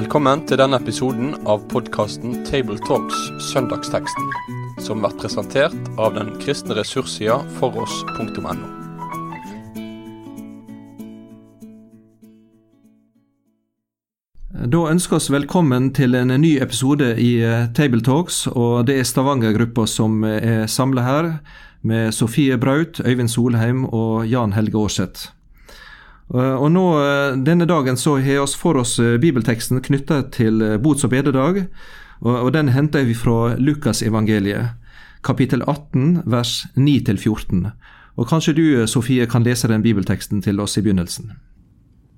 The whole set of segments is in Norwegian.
Velkommen til denne episoden av podkasten Tabletalks Søndagsteksten, som blir presentert av den kristne ressurssida foross.no. Da ønsker vi oss velkommen til en ny episode i eh, Tabletalks. og Det er Stavanger-gruppa som er samla her, med Sofie Braut, Øyvind Solheim og Jan Helge Aarseth. Eh, og nå, eh, Denne dagen så har vi for oss eh, bibelteksten knytta til bots- og bededag. og Den henter vi fra Lukasevangeliet, kapittel 18, vers 9-14. Og Kanskje du, Sofie, kan lese den bibelteksten til oss i begynnelsen?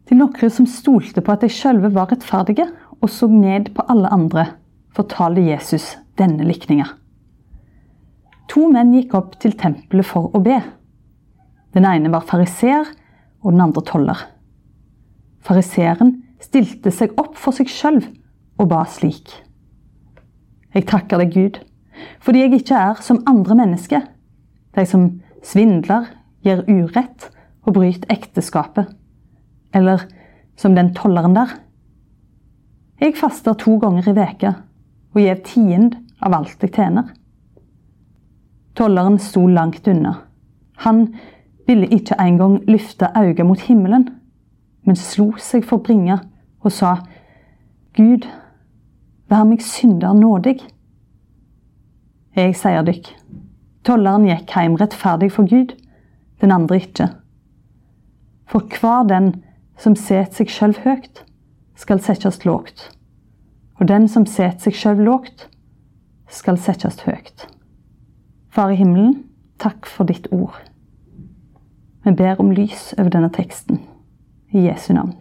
Til noen som stolte på at de sjølve var rettferdige og så ned på alle andre, fortalte Jesus denne likninga. To menn gikk opp til tempelet for å be. Den ene var fariseer og den andre toller. Fariseeren stilte seg opp for seg sjøl og ba slik. Jeg takker deg, Gud, fordi jeg ikke er som andre mennesker, de som svindler, gjør urett og bryter ekteskapet, eller som den tolleren der. Jeg faster to ganger i veka og gjev tiend av alt jeg tjener. Tolleren sto langt unna. Han ville ikke engang løfte øynene mot himmelen, men slo seg for bringa og sa, Gud, vær meg synder nådig. Jeg sier dykk, tolleren gikk hjem rettferdig for Gud, den andre ikke. For hver den som setter seg sjøl høgt, skal settes lågt, og den som setter seg sjøl lågt, skal settes høgt. Far i himmelen, takk for ditt ord. Vi ber om lys over denne teksten. I Jesu navn.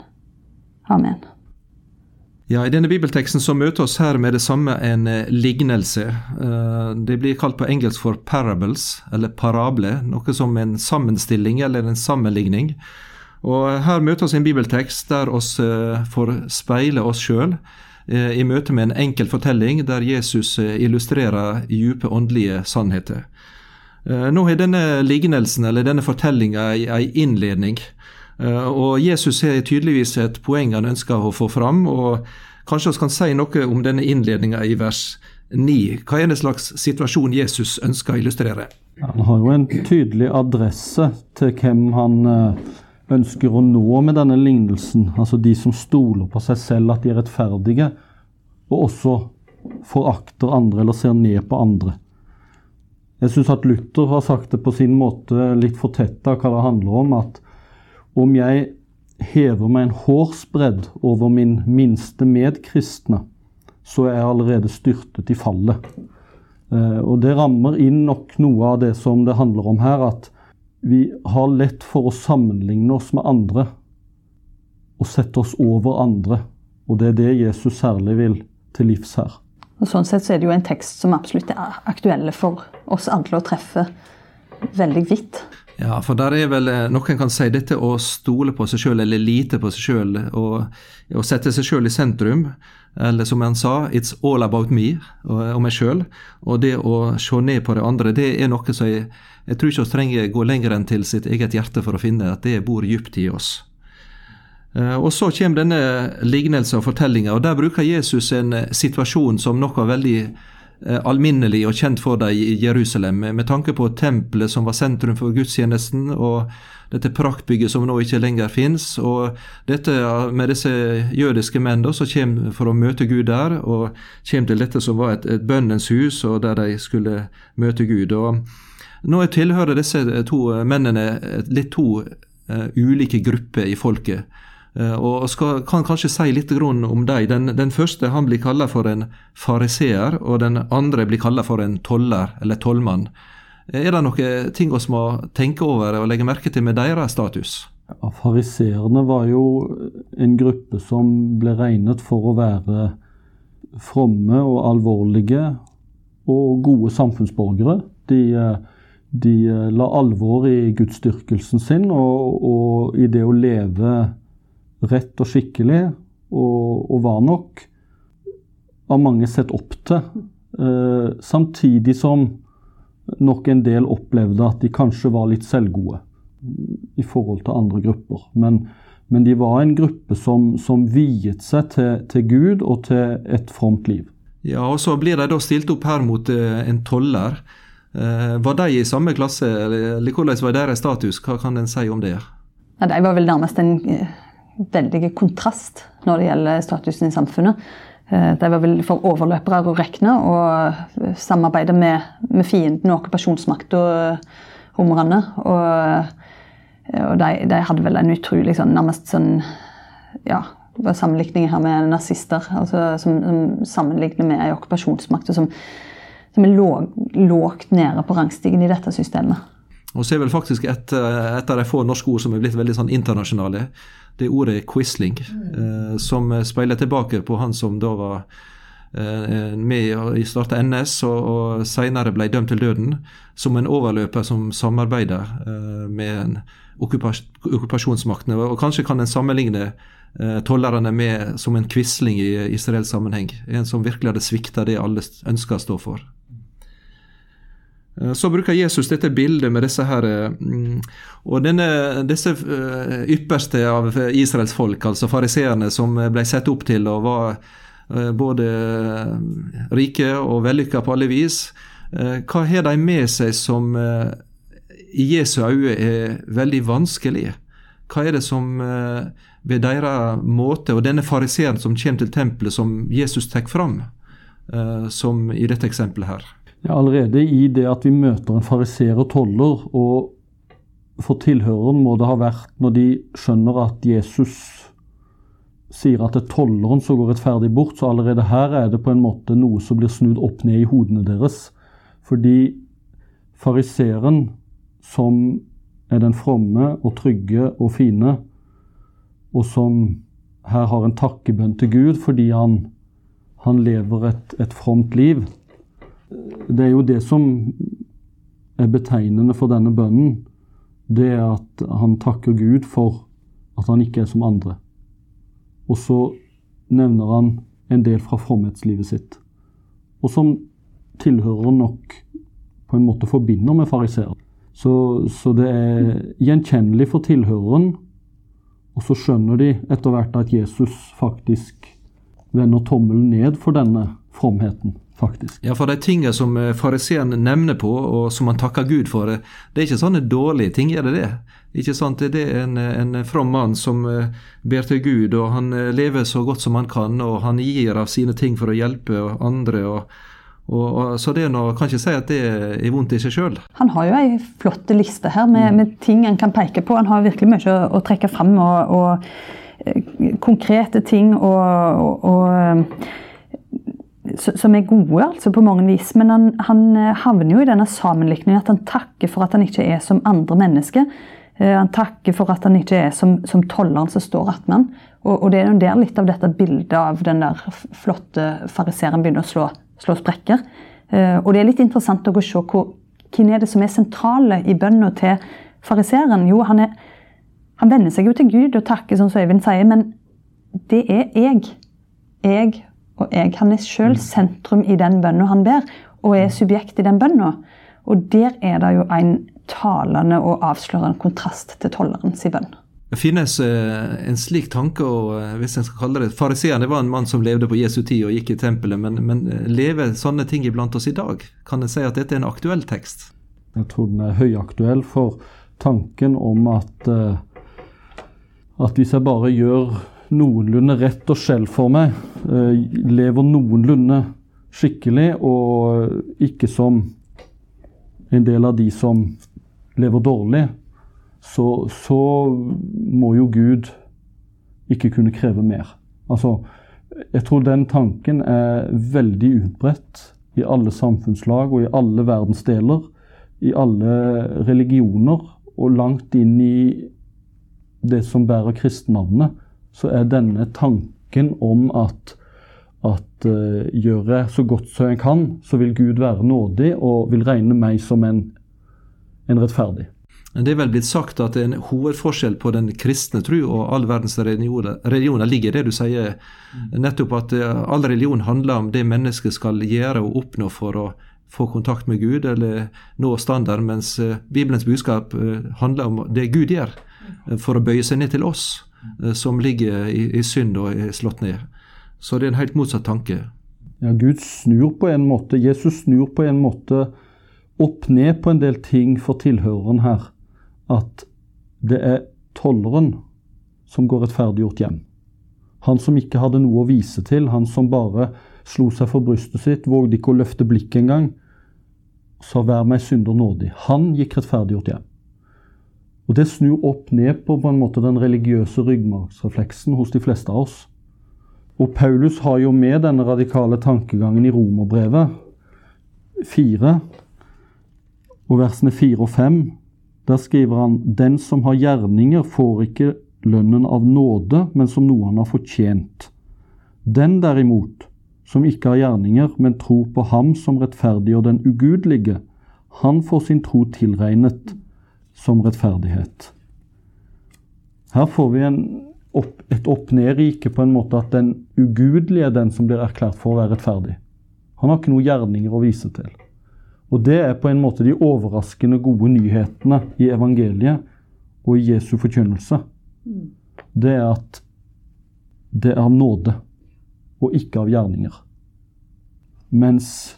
Amen. Ja, I denne bibelteksten så møter oss her med det samme en eh, lignelse. Eh, det blir kalt på engelsk for parables, eller parable, noe som en sammenstilling eller en sammenligning. Og Her møter oss en bibeltekst der oss eh, får speile oss sjøl i møte med en enkel fortelling der Jesus illustrerer dype åndelige sannheter. Eh, nå har denne lignelsen, eller denne fortellinga, ei innledning. Eh, og Jesus har tydeligvis et poeng han ønsker å få fram. og Kanskje vi kan si noe om denne innledninga i vers 9. Hva er det slags situasjon Jesus ønsker å illustrere? Han har jo en tydelig adresse til hvem han eh, ønsker å nå med denne lignelsen. Altså de som stoler på seg selv at de er rettferdige, og også forakter andre eller ser ned på andre. Jeg syns at Luther har sagt det på sin måte litt fortetta hva det handler om. At om jeg hever meg en hårsbredd over min minste medkristne, så er jeg allerede styrtet i fallet. Eh, og det rammer inn nok noe av det som det handler om her, at vi har lett for å sammenligne oss med andre og sette oss over andre. Og det er det Jesus særlig vil til livs her. Og Sånn sett så er det jo en tekst som absolutt er aktuelle for oss alle å treffe veldig vidt. Ja, for der er vel eh, Noen kan si dette å stole på seg sjøl eller lite på seg sjøl og, sette seg sjøl i sentrum. Eller som han sa, 'it's all about me' og, og meg sjøl. Og det å se ned på de andre, det er noe som jeg, jeg tror ikke vi trenger gå lenger enn til sitt eget hjerte for å finne at det bor dypt i oss. Eh, og Så kommer denne lignelsen og fortellinga, og der bruker Jesus en eh, situasjon som noe veldig eh, alminnelig og kjent for dem i Jerusalem, med tanke på tempelet som var sentrum for gudstjenesten, og dette praktbygget som nå ikke lenger fins, og dette med disse jødiske menn som kommer for å møte Gud der, og kommer til dette som var et, et bønnens hus, og der de skulle møte Gud. Og nå tilhører disse to mennene litt to uh, ulike grupper i folket. Eh, og skal, kan kanskje si litt om dem. Den, den, første han blir kalla for en fariseer, og den andre blir kalla for en toller, eller tollmann. Eh, er det noen ting vi må tenke over og legge merke til med deres status? Ja, Fariseerne var jo en gruppe som ble regnet for å være fromme og alvorlige og gode samfunnsborgere. De, de la alvor i gudsdyrkelsen sin og, og i det å leve rett og skikkelig, og, og var nok av mange sett opp til. Eh, samtidig som nok en del opplevde at de kanskje var litt selvgode i forhold til andre grupper. Men, Men de var en gruppe som, som viet seg til, til, Gud og til et fromt liv. Ja, og Så blir de da stilt opp her mot uh, en toller. Uh, var de i samme klasse, eller, hvordan var deres status? Hva kan en si om det? Ja, de var vel nærmest en uh, veldig kontrast når det gjelder statusen i samfunnet. De var vel for overløpere å regne og samarbeide med, med fienden og okkupasjonsmakta romerne. Og og de, de, hadde vel en utrolig sånn, nærmest sånn ja, sammenligning her med nazister. altså Som, som sammenligner med ei okkupasjonsmakt som, som er lågt nede på rangstigen i dette systemet. Og så er vel faktisk et, et av de få norske ord som er blitt veldig sånn internasjonale. Det er ordet 'Quisling', mm. eh, som speiler tilbake på han som da var Eh, med i starta NS, og, og senere ble dømt til døden som en overløper som samarbeider eh, med en okkupas okkupasjonsmaktene. Og kanskje kan en sammenligne eh, tollerne med som en quisling i Israels sammenheng. En som virkelig hadde svikta det alle ønska å stå for. Så bruker Jesus dette bildet med disse her mm, Og denne, disse ypperste av Israels folk, altså fariseerne, som ble satt opp til og var Eh, både eh, rike og vellykka på alle vis. Eh, hva har de med seg som i Jesu øyne er veldig vanskelig? Hva er det som ved deres måte, og denne fariseeren som kommer til tempelet, som Jesus tar fram, som i dette eksempelet her? Ja, allerede i det at vi møter en fariser og toller, og for tilhøreren må det ha vært når de skjønner at Jesus sier at det er tolleren som går rettferdig bort, så allerede her er det på en måte noe som blir snudd opp ned i hodene deres. Fordi fariseeren, som er den fromme og trygge og fine, og som her har en takkebønn til Gud fordi han, han lever et, et fromt liv Det er jo det som er betegnende for denne bønnen. Det er at han takker Gud for at han ikke er som andre. Og så nevner han en del fra fromhetslivet sitt. Og som tilhører nok på en måte forbinder med fariseer. Så, så, det er gjenkjennelig for tilhøreren, og så skjønner de etter hvert at Jesus faktisk vender tommelen ned for denne fromheten faktisk. Ja, for de tingene som eh, fariseeren nevner på, og som han takker Gud for, eh, det er ikke sånne dårlige ting, er det det? Ikke sant? Det er en, en from mann som eh, ber til Gud, og han lever så godt som han kan, og han gir av sine ting for å hjelpe andre. og og, og, så det er noe, kan ikke si at det er vondt i seg sjøl. Han har jo ei flott liste her med, mm. med, ting han kan peke på. Han har virkelig mye å, å trekke fram. Og, og konkrete ting og, og som er gode altså på mange vis. Men han, han eh, havner jo i denne sammenlikningen at han takker for at han ikke er som andre mennesker. Eh, han takker for at han ikke er som, som tolleren som står attmed han. Og, og, det er jo der litt av dette bildet av den der flotte fariseeren begynner å slå, slå sprekker. Eh, og det er litt interessant å se hvor, hvem er det som er sentrale i bønna til fariseeren. Jo, han, er, han vender seg jo til Gud og takker, som Øyvind sier, men det er jeg. Jeg og jeg. Han er sjøl mm. sentrum i den bønna han ber, og er subjekt i den bønna. Og der er det jo en talende og avslørende kontrast til tollerens bønn. Det finnes eh, en slik tanke, og eh, hvis en skal kalle det Fariseeren var en mann som levde på Jesu tid og gikk i tempelet, men, men eh, lever sånne ting iblant oss i dag? Kan en si at dette er en aktuell tekst? Jeg tror den er høyaktuell for tanken om at, at hvis jeg bare gjør noenlunde rett og skjell for meg, eh, lever noenlunde skikkelig og ikke som en del av de som lever dårlig, så, så må jo Gud ikke kunne kreve mer. Altså, jeg tror den tanken er veldig utbredt i alle samfunnslag og i alle verdensdeler, i alle religioner og langt inn i det som bærer kristennavnet så er denne tanken om at, at uh, gjør jeg så godt som jeg kan, så vil Gud være nådig og vil regne meg som en, en rettferdig. Det er vel blitt sagt at en hovedforskjell på den kristne tro og all verdens religioner, religioner ligger i det du sier, nettopp at eh, all religion handler om det mennesket skal gjøre og oppnå for å få kontakt med Gud eller nå standard, mens eh, Bibelens budskap handler om det Gud gjør for å bøye seg ned til oss. som ligger i, i synd og er slått ned. Så det er en helt motsatt tanke. Ja, Gud snur på en måte, Jesus snur på en måte opp ned på en del ting for tilhøreren her. At det er tolleren som går rettferdiggjort hjem. Han som ikke hadde noe å vise til, han som bare slo seg for brystet sitt, vågde ikke å løfte blikket engang, sa 'vær meg synder nådig'. Han gikk rettferdiggjort hjem. Og Det snur opp ned på, på en måte den religiøse ryggmargsrefleksen hos de fleste av oss. Og Paulus har jo med denne radikale tankegangen i Romerbrevet 4, og versene 4 og 5. Der skriver han den som har gjerninger, får ikke lønnen av nåde, men som noe han har fortjent. Den derimot, som ikke har gjerninger, men tror på ham som rettferdiggjør den ugudelige, han får sin tro tilregnet som rettferdighet. Her får vi opp, et opp-ned-rike på en måte at den ugudelige er den som blir erklært for å være rettferdig. Han har ikke noen gjerninger å vise til. Og det er på en måte de overraskende gode nyhetene i evangeliet og i Jesu forkynnelse. Det er at det er av nåde og ikke av gjerninger. Mens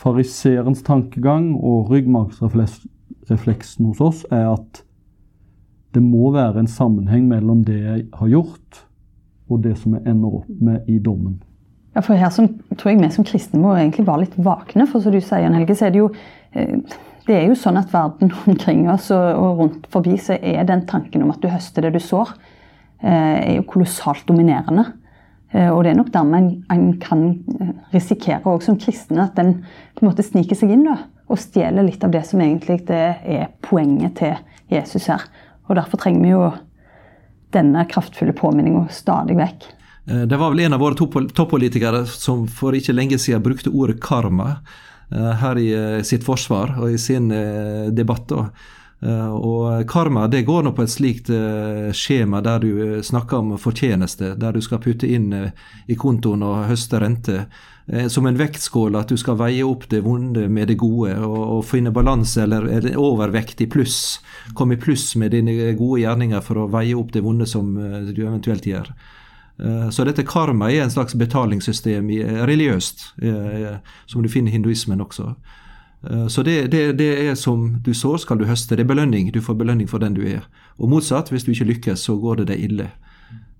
fariserens tankegang og ryggmargsrefleksen hos oss er at det må være en sammenheng mellom det jeg har gjort, og det som jeg ender opp med i dommen. Ja, for her som, tror jeg vi som kristne må egentlig være litt vakne. For som du sier, Jan Helge, så er det jo eh, det er jo sånn at verden omkring oss og rundt forbi så er den tanken om at du høster det du sår, eh, er jo kolossalt dominerende. Eh, og det er nok dermed en, kan risikere òg som kristne at den på en måte sniker seg inn da, og stjeler litt av det som egentlig er poenget til Jesus her. Og derfor trenger vi jo denne kraftfulle påminninga stadig vekk. Eh, det var vel en av våre toppolitikere som for ikke lenge siden brukte ordet karma eh, her i eh, sitt forsvar og i sin debatt. Og karma det går nå på et slikt skjema der du snakker om fortjeneste, der du skal putte inn i kontoen og høste rente. Eh, som en vektskål, at du skal veie opp det vonde med det gode og, finne balanse eller, eller, overvekt i pluss. Komme i pluss med dine gode gjerninger for å veie opp det vonde som eh, du eventuelt gjør. Eh, så dette karma er en slags betalingssystem religiøst, som du finner i hinduismen også. Så det, det, det, er som du sår, skal du høste. Det er belønning. Du får belønning for den du er. Og motsatt, hvis du ikke lykkes, så går det deg ille.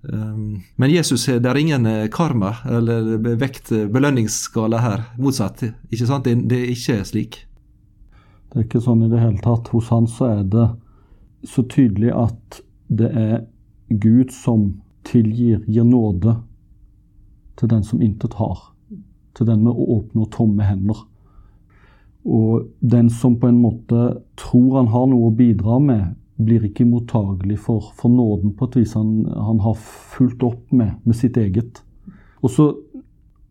Um, men Jesus, det er ingen eh, karma eller vekt belønningsskala her. Motsatt. ikke sant? Det, det, er ikke slik. Det er ikke sånn i det hele tatt. Hos han så er det så tydelig at det er Gud som tilgir, gir nåde til den som intet har. Til den med åpne og tomme hender. Og den som på en måte tror han har noe å bidra med, blir ikke mottagelig for, for nåden på et vis han, han har fulgt opp med, med sitt eget. Og så,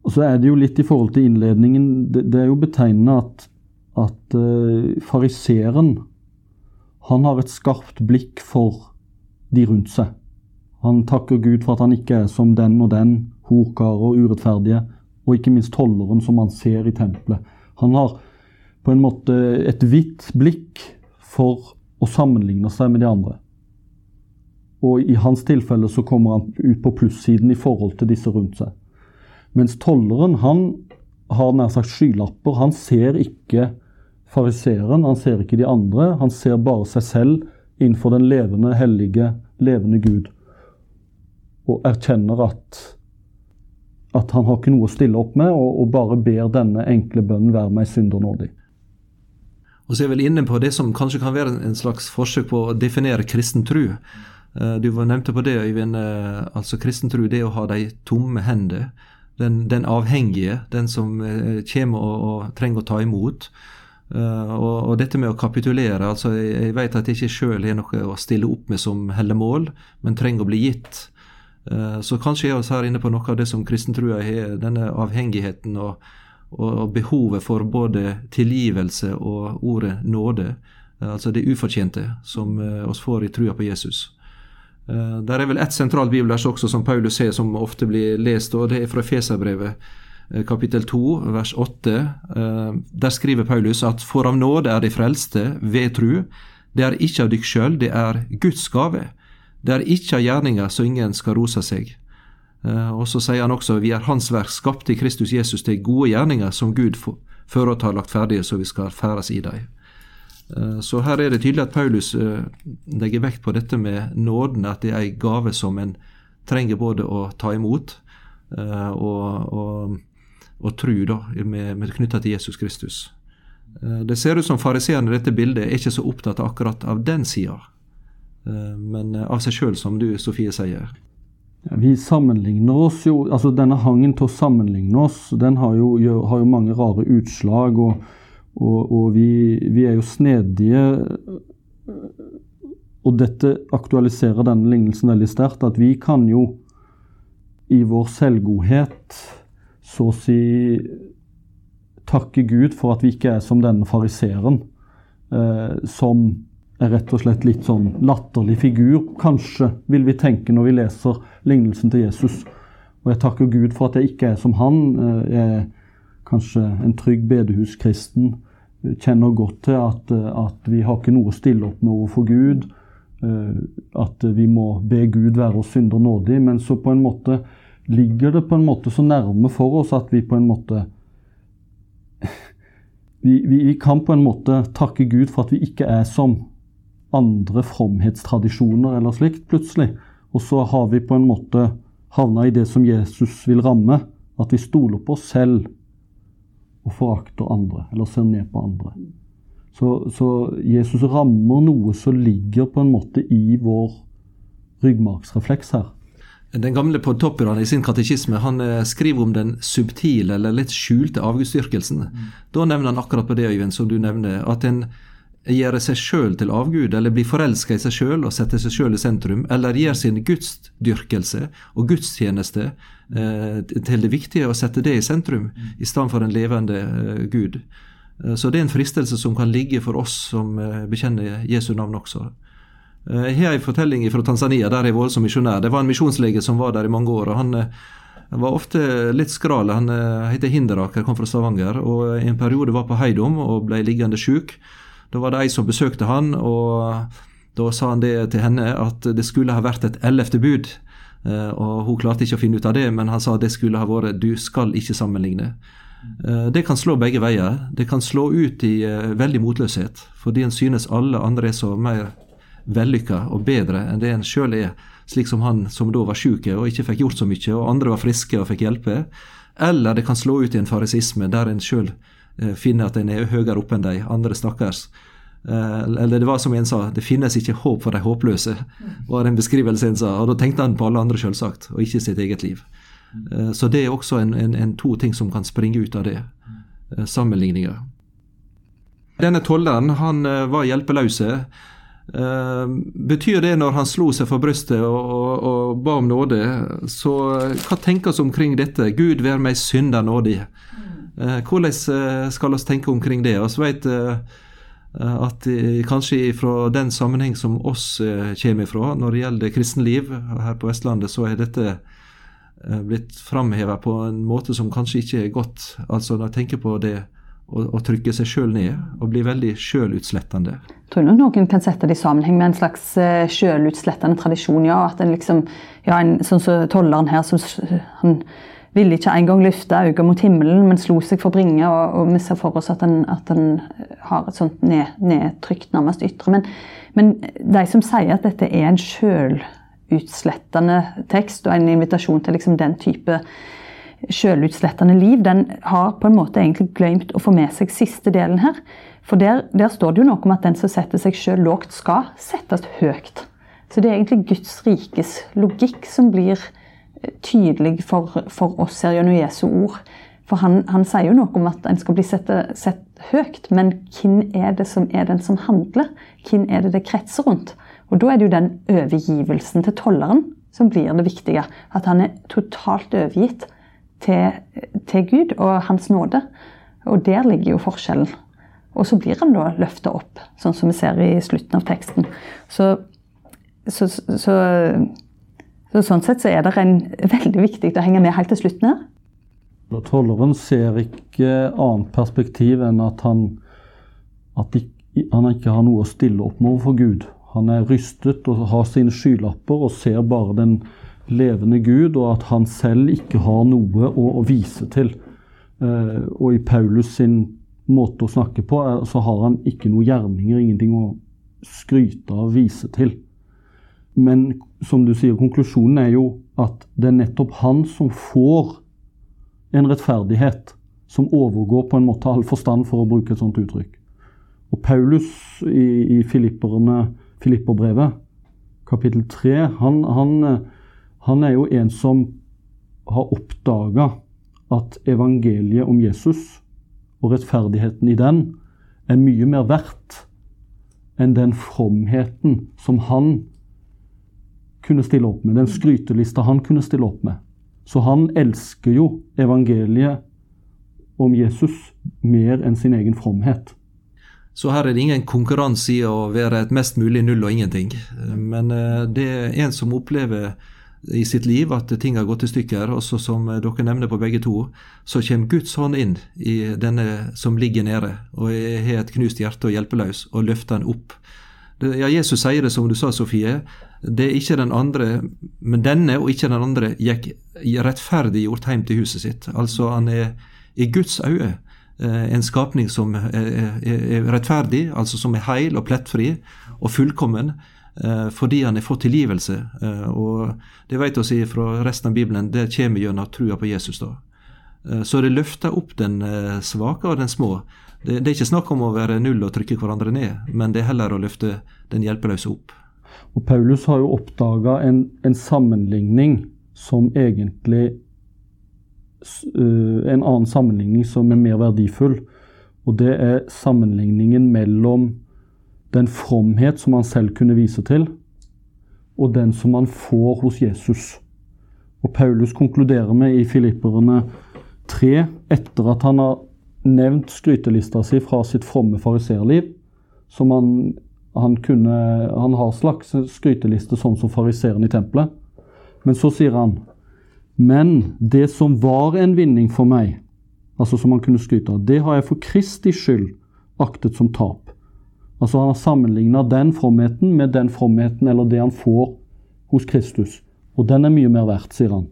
og så, er det jo litt i forhold til innledningen Det, det er jo betegnende at, at uh, fariseeren han har et skarpt blikk for de rundt seg. Han takker Gud for at han ikke er som den og den, horkarer og urettferdige, og ikke minst tolleren som han ser i tempelet. Han har på en måte et hvitt blikk for å sammenligne seg med de andre. Og i hans tilfelle så kommer han ut på plussiden i forhold til disse rundt seg. Mens tolleren, han har nær sagt skylapper. Han ser ikke fariseeren, han ser ikke de andre. Han ser bare seg selv innenfor den levende, hellige, levende Gud. Og erkjenner at, at han har ikke noe å stille opp med, og, og bare ber denne enkle bønnen være meg synder nådig. Og så er jeg vel inne på det som kanskje kan være en slags forsøk på å definere kristen tro. Eh, du nevnte på det, Øyvind. Eh, altså Kristen tro, det å ha de tomme hender. Den, den avhengige, den som eh, kommer og, og trenger å ta imot. Og, og, dette med å kapitulere altså Jeg, jeg vet at jeg ikke sjøl har noe å stille opp med som heller mål, men trenger å bli gitt. Så kanskje er vi her inne på noe av det som kristentrua har, denne avhengigheten og, og behovet for både tilgivelse og ordet nåde, altså det ufortjente, som eh, oss får i trua på Jesus. Eh, der er vel ett sentralt bibelvers også som Paulus ser, som ofte blir lest, og det er fra Feserbrevet eh, kapittel 2, vers 8. Der skriver Paulus at for av nåde er de frelste ved tru. Det er ikke av dykk sjøl, det er Guds gave. Det er ikke av gjerninger så ingen skal rose seg. Eh, og så sier han også vi er Hans verk, skapt i Kristus Jesus til gode gjerninger som Gud føret har lagt ferdige, så vi skal ferdes i dem. Eh, så her er det tydelig at Paulus eh, legger vekt på dette med nåden, at det er en gave som en trenger både å ta imot og, og, og tro da, med, med knytta til Jesus Kristus. Det ser ut som fariseerne i dette bildet er ikke så opptatt akkurat av den sida, men av seg sjøl, som du Sofie sier. Ja, vi sammenligner oss jo altså Denne hangen til å sammenligne oss, den har jo, har jo mange rare utslag. Og, og, og vi, vi, er jo snedige. Og dette aktualiserer denne lignelsen veldig sterkt. At vi kan jo i vår selvgodhet så å si takke Gud for at vi ikke er som denne fariseeren. Eh, som er rett og slett litt sånn latterlig figur, kanskje, vil vi tenke når vi leser lignelsen til Jesus. Og jeg takker Gud for at jeg ikke er som han. Eh, jeg er kanskje en trygg bedehuskristen. Kjenner godt til at, at vi har ikke noe å stille opp med overfor Gud. Eh, at vi må be Gud være oss synder nådig. Men så på en måte ligger det på en måte så nærme for oss at vi på en måte vi, vi, vi kan på en måte takke Gud for at vi ikke er som andre fromhetstradisjoner eller slikt, plutselig. Og så har vi på en måte havna i det som Jesus vil ramme. At vi stoler på oss selv og forakter andre, eller ser ned på andre. Så, så, Jesus rammer noe som ligger på en måte i vår ryggmargsrefleks her. Den gamle podtopperen i sin katekisme han eh, skriver om den subtile eller litt skjulte avgudsdyrkelsen. Mm. Da nevner han akkurat på det, Øyvind, som du nevner, at en gjøre seg sjøl til avgud, eller bli forelska i seg sjøl og sette seg sjøl i sentrum, eller gjøre sin gudsdyrkelse og gudstjeneste eh, til det viktige og sette det i sentrum, i stedet for en levende eh, Gud. Eh, så det er en fristelse som kan ligge for oss som eh, bekjenner Jesu navn også. Eh, jeg har en fortelling fra Tanzania, der jeg var som misjonær. Det var en misjonslege som var der i mange år. og han eh, var ofte litt skral. Han heter Hinderaker, kom fra Stavanger, og i en periode var på Heidom og ble liggende sjuk. Da var det ei som besøkte han, og da sa han det til henne at det skulle ha vært et ellevte bud. Eh, og Hun klarte ikke å finne ut av det, men han sa det skulle ha vært 'du skal ikke sammenligne'. Eh, det kan slå begge veier. Det kan slå ut i eh, veldig motløshet, fordi en synes alle andre er så mer vellykka og bedre enn det en sjøl er, slik som han som da var sjuk og ikke fikk gjort så mye, og andre var friske og fikk hjelpe. Eller det kan slå ut i en farisisme der en sjøl finner at en er høyere oppe enn de andre stakkars. Eh, eller det var som en sa, det finnes ikke håp for de håpløse, var en beskrivelse en sa. Og da tenkte han på alle andre, selvsagt, og ikke sitt eget liv. Eh, så det er også en, en, en to ting som kan springe ut av det. Sammenligninger. Denne tolleren han var hjelpeløse. Betyr det når han slo seg for brystet og, og, og ba om nåde, så hva tenkes omkring dette? Gud vær meg synder nådig. Eh, hvordan eh, skal vi tenke omkring det? Vi vet eh, at kanskje fra den sammenheng som oss kommer ifra når det gjelder kristenliv her på Vestlandet, så er dette blitt framheva på en måte som kanskje ikke er godt. Altså når jeg tenker på det å, å trykke seg sjøl ned og bli veldig sjølutslettende. Jeg tror nok noen kan sette det i sammenheng med en slags sjølutslettende tradisjon. ja, at en liksom, ja, en, Sånn som tolleren her, som han ville ikke engang løfte øynene mot himmelen, men slo seg for bringe. Og, og vi ser for oss at en, at en har et sånt ned, nedtrykt, nærmest ytre. Men, men, de som sier at dette er en sjølutslettende tekst, og en invitasjon til liksom den type sjølutslettende liv, den har på en måte egentlig glemt å få med seg siste delen her. For der, der står det jo noe om at den som setter seg sjøl lågt, skal settes høyt. Så det er egentlig Guds rikes logikk som blir tydelig for, for oss her gjennom Jesu ord. For han, han, sier jo noe om at en skal bli sett, sett, høyt, men hvem er det som er den som handler? Hvem er det det kretser rundt? Og Da er det jo den overgivelsen til tolleren som blir det viktige. At han er totalt overgitt til, til Gud og Hans nåde. Og der ligger jo forskjellen. Og så blir han da løfta opp, sånn som vi ser i slutten av teksten. Så, så, så så sånn sett så er det en, veldig viktig å henge med helt til slutten her. Tolleren ser ikke annet perspektiv enn at han, at han ikke har noe å stille opp med overfor Gud. Han er rystet og har sine skylapper og ser bare den levende Gud, og at han selv ikke har noe å, å vise til. Eh, og i Paulus sin måte å snakke på, eh, så har han ikke noe gjerninger, ingenting å skryte av, vise til. Men som du sier, konklusjonen er jo at det er nettopp han som får en rettferdighet som overgår på en måte all forstand, for å bruke et sånt uttrykk. Og Paulus i, i Filipperbrevet, kapittel 3, han, han, han, er jo en som har oppdaga at evangeliet om Jesus og rettferdigheten i den er mye mer verdt enn den fromheten som han kunne stille opp med, den skrytelista han kunne stille opp med. Så han elsker jo evangeliet om Jesus mer enn sin egen fromhet. Så her er det ingen konkurranse i å være et mest mulig null og ingenting. Men eh, det er en som opplever i sitt liv at ting har gått i stykker. Også som dere nevner på begge to, så kommer Guds hånd inn i denne som ligger nede og har et knust hjerte og hjelpeløs, og løfter den opp. Ja, Jesus sier det som du sa, Sofie. Det er ikke den andre, men denne og ikke den andre gikk rettferdiggjort hjem til huset sitt. Altså han er i Guds øye eh, en skapning som er rettferdig, altså som er heil og plettfri og fullkommen. Eh, fordi han har fått tilgivelse. Eh, og det vet vi fra resten av Bibelen, det kommer gjennom trua på Jesus. da. Så det løfter opp den svake og den små. Det, er ikke snakk om å være null og trykke hverandre ned, men det er heller å løfte den hjelpeløse opp. Og Paulus har jo oppdaga en, en, sammenligning som egentlig En annen sammenligning som er mer verdifull. Og det er sammenligningen mellom den fromhet som han selv kunne vise til, og den som han får hos Jesus. Og Paulus konkluderer med i Filipperne 3, etter at han har nevnt skrytelista si fra sitt fromme fariserliv, som han, han, kunne, han har slags skryteliste sånn som fariseeren i tempelet. Men så sier han Men det som var en vinning for meg, altså som han kunne skryte av, det har jeg for Kristi skyld aktet som tap. Altså Han har sammenligna den fromheten med den fromheten eller det han får hos Kristus. Og den er mye mer verdt, sier han.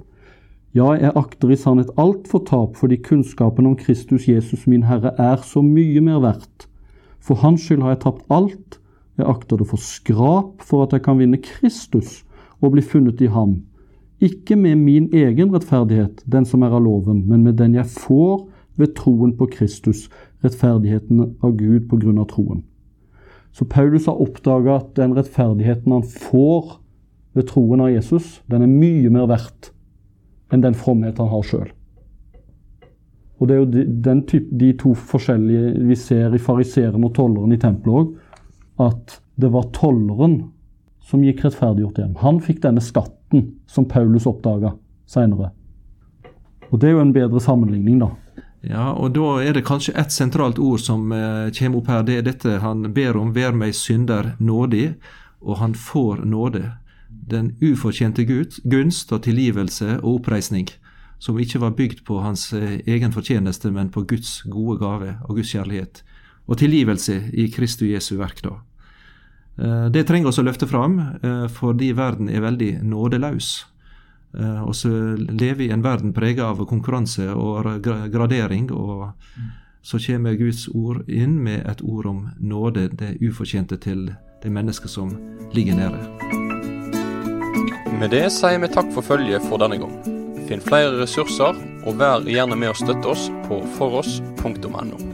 Ja, jeg akter i sannhet alt for tap, fordi kunnskapen om Kristus Jesus min Herre er så mye mer verdt. For Hans skyld har jeg tapt alt. Jeg akter det for skrap for at jeg kan vinne Kristus og bli funnet i ham. Ikke med min egen rettferdighet, den som er av loven, men med den jeg får ved troen på Kristus, rettferdigheten av Gud på grunn av troen. Så Paulus har oppdaga at den rettferdigheten han får ved troen av Jesus, den er mye mer verdt enn den fromhet han har sjøl. Og det er jo den type, de to forskjellige vi ser i fariseeren og tolleren i tempelet òg, at det var tolleren som gikk rettferdiggjort hjem. Han fikk denne skatten som Paulus oppdaga seinere. Og det er jo en bedre sammenligning, da. Ja, og da er det kanskje ett sentralt ord som eh, kommer opp her. Det er dette han ber om. Vær meg synder nådig, og han får nåde. Den ufortjente Gud, gunst og tilgivelse og oppreisning, som ikke var bygd på hans eh, egen fortjeneste, men på Guds gode gave og Guds kjærlighet. Og tilgivelse i Kristu Jesu verk, da. Eh, det trenger oss å løfte fram, eh, fordi verden er veldig nådeløs. Eh, og så lever vi i en verden preget av konkurranse og gradering. og så kommer Guds ord inn med et ord om nåde, det ufortjente til det mennesket som ligger nede. Med det sier vi takk for følget for denne gang. Finn flere ressurser, og vær gjerne med å støtte oss på foross.no.